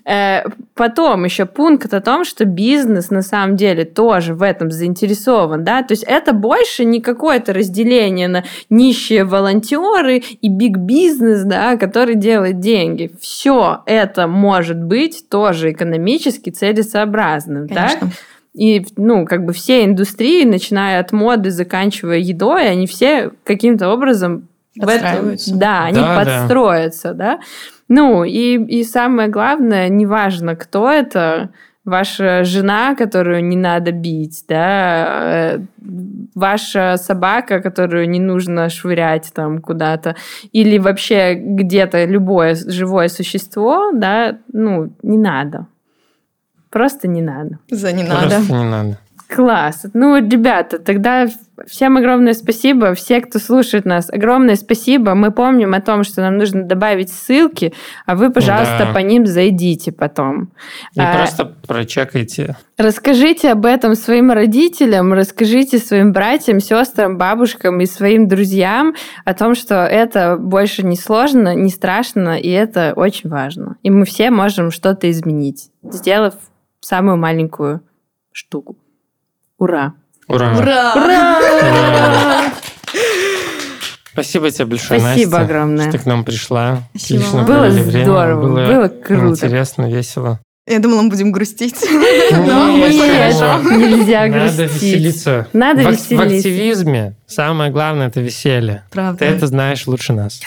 Э, Потом еще пункт о том, что бизнес на самом деле тоже в этом заинтересован, да, то есть это больше не какое-то разделение на нищие волонтеры и биг бизнес, да, который делает деньги. Все это может быть тоже экономически целесообразным, да. Конечно. И, ну, как бы все индустрии, начиная от моды, заканчивая едой, они все каким-то образом в этом- Подстраиваются. да, они Да, да. подстроятся, да. Ну, и, и самое главное, неважно, кто это, ваша жена, которую не надо бить, да, э, ваша собака, которую не нужно швырять там куда-то, или вообще где-то любое живое существо, да, ну, не надо. Просто не надо. За не Просто надо. не надо. Класс. Ну, ребята, тогда всем огромное спасибо. Все, кто слушает нас, огромное спасибо. Мы помним о том, что нам нужно добавить ссылки, а вы, пожалуйста, Да. по ним зайдите потом. И А, просто прочекайте. Расскажите об этом своим родителям, расскажите своим братьям, сестрам, бабушкам и своим друзьям о том, что это больше не сложно, не страшно, и это очень важно. И мы все можем что-то изменить, сделав самую маленькую штуку. Ура! Ура! Ура! Ура! Спасибо тебе большое, Спасибо Настя, огромное. что ты к нам пришла. Спасибо Отлично. Было время. здорово, было круто. Интересно, весело. Я думала, мы будем грустить. Ну, мы нет, хорошо. нельзя Надо грустить. веселиться. Надо в, ак- веселиться. В активизме самое главное – это веселье. Правда. Ты это знаешь лучше нас.